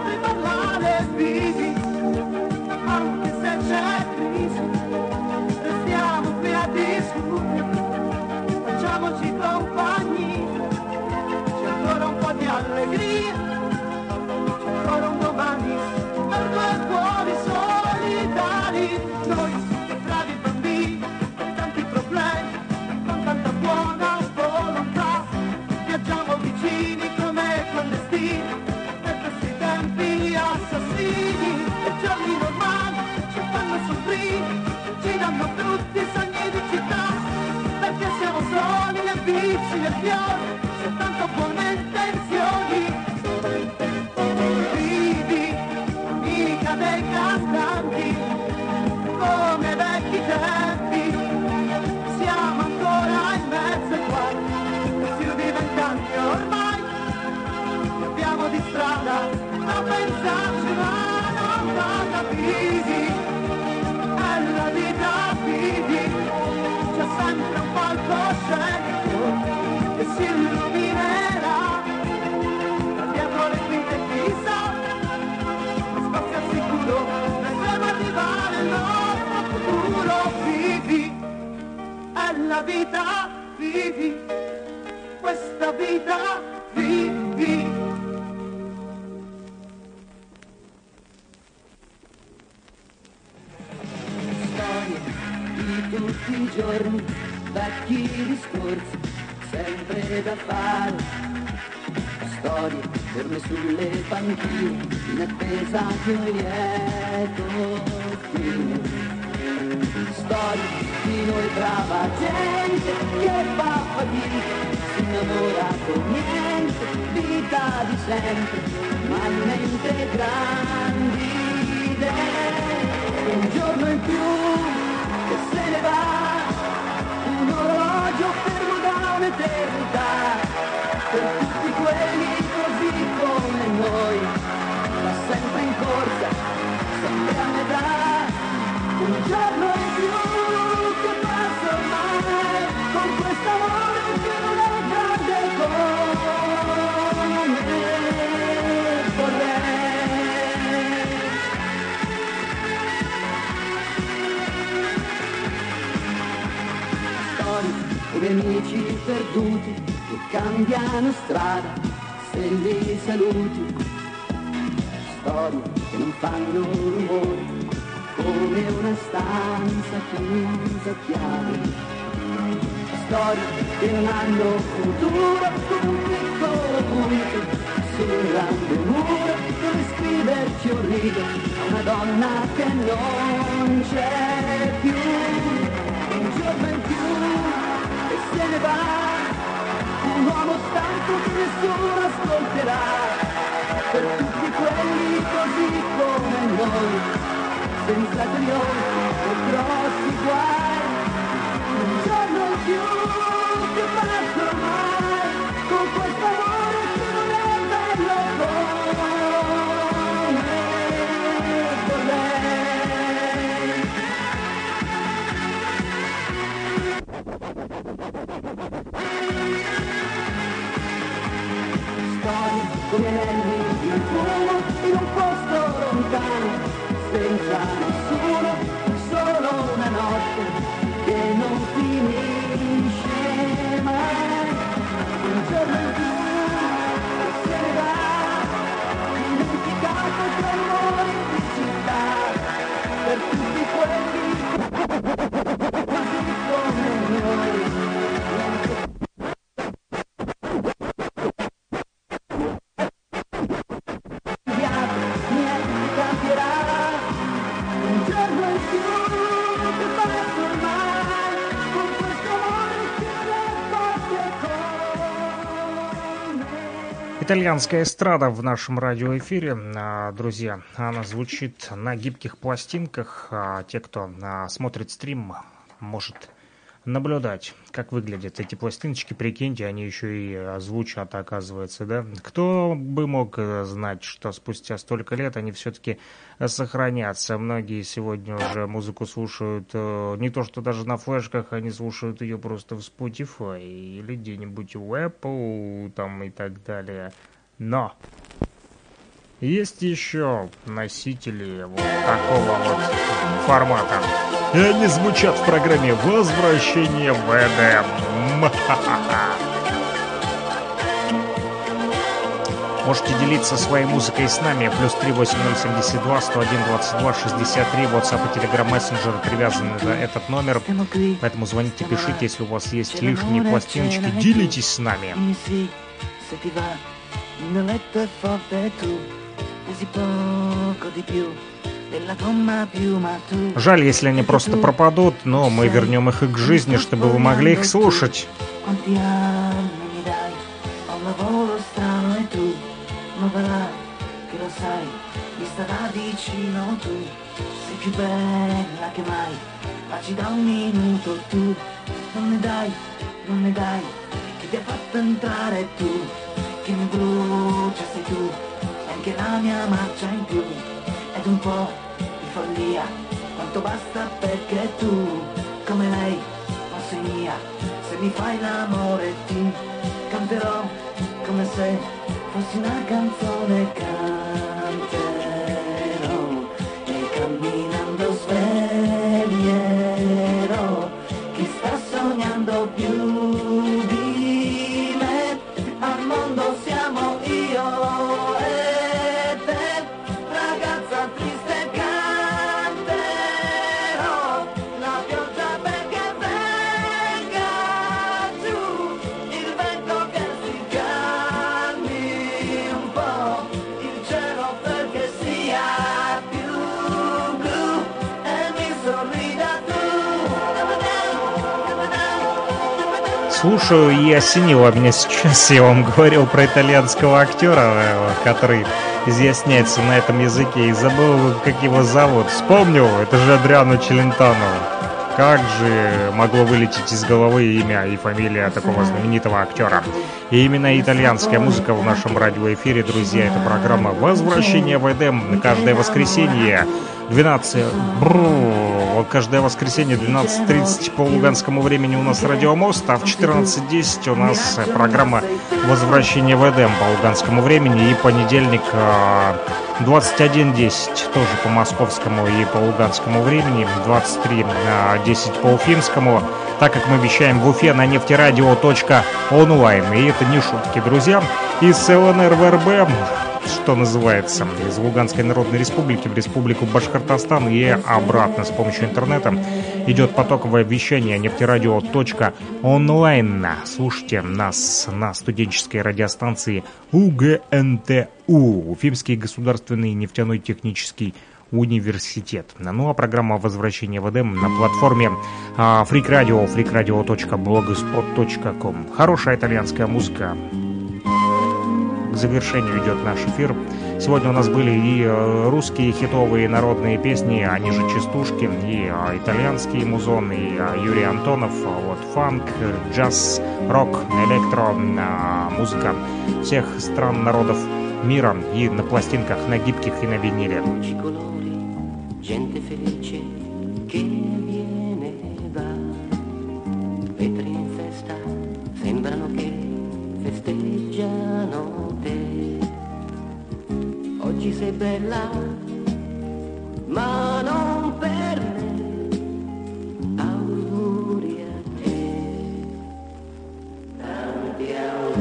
e fiori, soltanto buone intenzioni. Vivi, amica dei cantanti, come vecchi tempi, siamo ancora in mezzo ai guai, da più di vent'anni ormai, abbiamo di strada a pensarci ma non vada vivi, la vita, vivi, questa vita, vivi. storie di tutti i giorni, vecchi discorsi, sempre da fare. Storie ferme sulle panchine, in attesa di un lieto fine. Storie di noi brava gente che fa fatica, si innamora con niente, vita di sempre, ma in mente grandi idee. Un giorno in più che se ne va, un orologio fermo da un'eternità, per tutti quelli così come noi, va sempre in corsa, sempre a metà, un giorno come amici perduti che cambiano strada se li saluti. Storie che non fanno rumore come una stanza chiusa a chiave. Storie che non hanno futuro come un piccolo punto sul grande muro dove scriverci un rigo a una donna che non c'è più. Un giorno in più ne va. Un uomo stanco che nessuno ascolterà. Per tutti quelli così come noi. Senza trionfi o grossi guai un giorno in più che passa ormai con questo come anelli di fumo in un posto lontano, senza nessuno, Итальянская эстрада в нашем радиоэфире, а, друзья. Она звучит на гибких пластинках. А Те, кто а, смотрит стрим, может наблюдать, как выглядят эти пластиночки. Прикиньте, они еще и а, звучат, оказывается, да? Кто бы мог э, знать, что спустя столько лет они все-таки сохранятся. Многие сегодня уже музыку слушают э, не то, что даже на флешках, они слушают ее просто в Spotify или где-нибудь в Apple там и так далее. Но Есть еще носители вот такого вот формата. И они звучат в программе «Возвращение в Эдем». Можете делиться своей музыкой с нами. Плюс 38072 101 22 63. WhatsApp и Telegram Messenger привязаны на этот номер. Поэтому звоните, пишите, если у вас есть лишние пластиночки. Делитесь с нами. Il letto è forte tu pesi poco di più della gomma più ma tu Жаль, если они просто propадут, но мы вернем их и к жизни, чтобы вы могли их слушать. e non ne dai non ne dai ti ha fatto entrare tu che mi brucia sei tu anche la mia marcia in più. Ed un po' di follia quanto basta perché tu come lei non mia se mi fai l'amore ti canterò come se fossi una canzone canterò. E camminando sveglierò chi sta sognando più Слушаю и осенило меня сейчас, я вам говорил про итальянского актера, э, который изъясняется на этом языке, и забыл, как его зовут. Вспомнил, это же Адриано Челентано. Как же могло вылететь из головы имя и фамилия такого знаменитого актера? И именно итальянская музыка в нашем радиоэфире, друзья, это программа «Возвращение в Эдем» каждое воскресенье 12... Бру, вот каждое воскресенье 12.30 по луганскому времени у нас радиомост, а в 14.10 у нас э, программа «Возвращение в Эдем» по луганскому времени и понедельник э, 21.10 тоже по московскому и по луганскому времени, 23.10 по уфимскому, так как мы вещаем в Уфе на нефтерадио.онлайн. И это не шутки, друзья. Из ЛНР ВРБ что называется, из Луганской Народной Республики в Республику Башкортостан и обратно с помощью интернета идет потоковое вещание нефтерадио.онлайн. Слушайте нас на студенческой радиостанции УГНТУ, Уфимский государственный нефтяной технический университет. Ну а программа «Возвращение в Эдем» на платформе а, Freak Radio, freakradio.blogspot.com. Хорошая итальянская музыка, завершению идет наш эфир. Сегодня у нас были и э, русские хитовые народные песни, они же частушки, и э, итальянские музоны, и э, Юрий Антонов, а вот фанк, джаз, рок, электро, музыка всех стран, народов мира и на пластинках, на гибких и на виниле. Luci, colori, Oggi sei bella, ma non per me. Auguri a te. Tanti auguri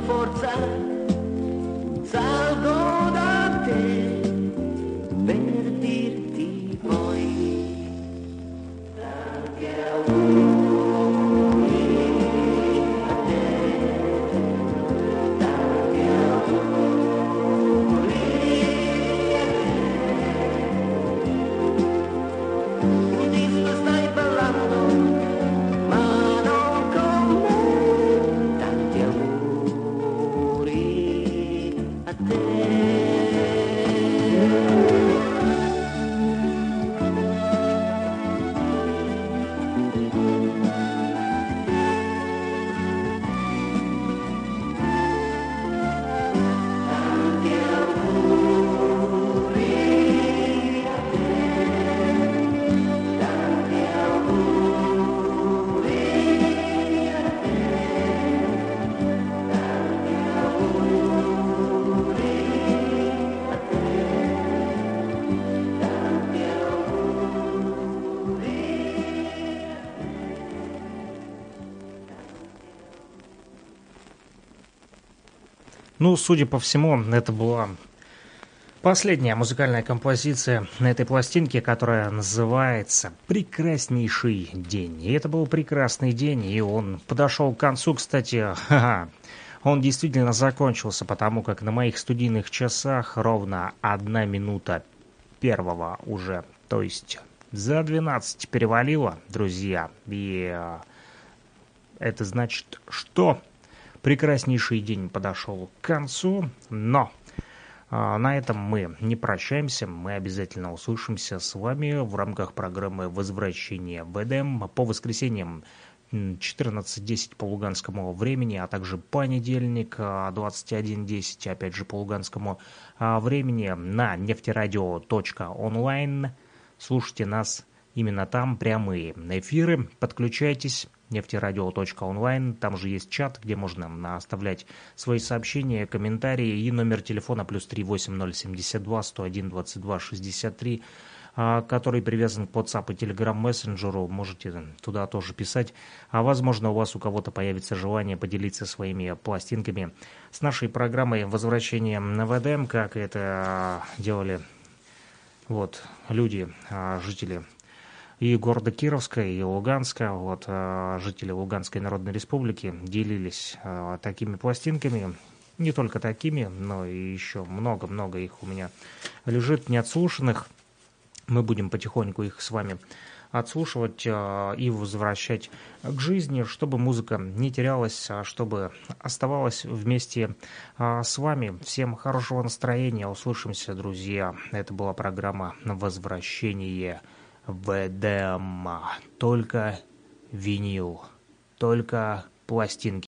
forza, Ну, судя по всему, это была последняя музыкальная композиция на этой пластинке, которая называется «Прекраснейший день». И это был прекрасный день, и он подошел к концу, кстати, ха-ха, он действительно закончился, потому как на моих студийных часах ровно одна минута первого уже, то есть за 12 перевалило, друзья, и э, это значит, что прекраснейший день подошел к концу, но э, на этом мы не прощаемся, мы обязательно услышимся с вами в рамках программы «Возвращение в Эдем» по воскресеньям 14.10 по луганскому времени, а также понедельник 21.10, опять же по луганскому а, времени на нефтерадио.онлайн. Слушайте нас именно там, прямые эфиры. Подключайтесь нефтерадио.онлайн. Там же есть чат, где можно оставлять свои сообщения, комментарии и номер телефона плюс 38072 101 22 63 который привязан к WhatsApp и Telegram мессенджеру, можете туда тоже писать. А возможно, у вас у кого-то появится желание поделиться своими пластинками с нашей программой возвращения на ВДМ, как это делали вот люди, а, жители и города Кировска, и Луганска, вот а, жители Луганской Народной Республики делились а, такими пластинками, не только такими, но и еще много-много их у меня лежит неотслушанных. Мы будем потихоньку их с вами отслушивать э, и возвращать к жизни, чтобы музыка не терялась, а чтобы оставалась вместе э, с вами. Всем хорошего настроения, услышимся, друзья. Это была программа «Возвращение в Эдем». Только винил, только пластинки.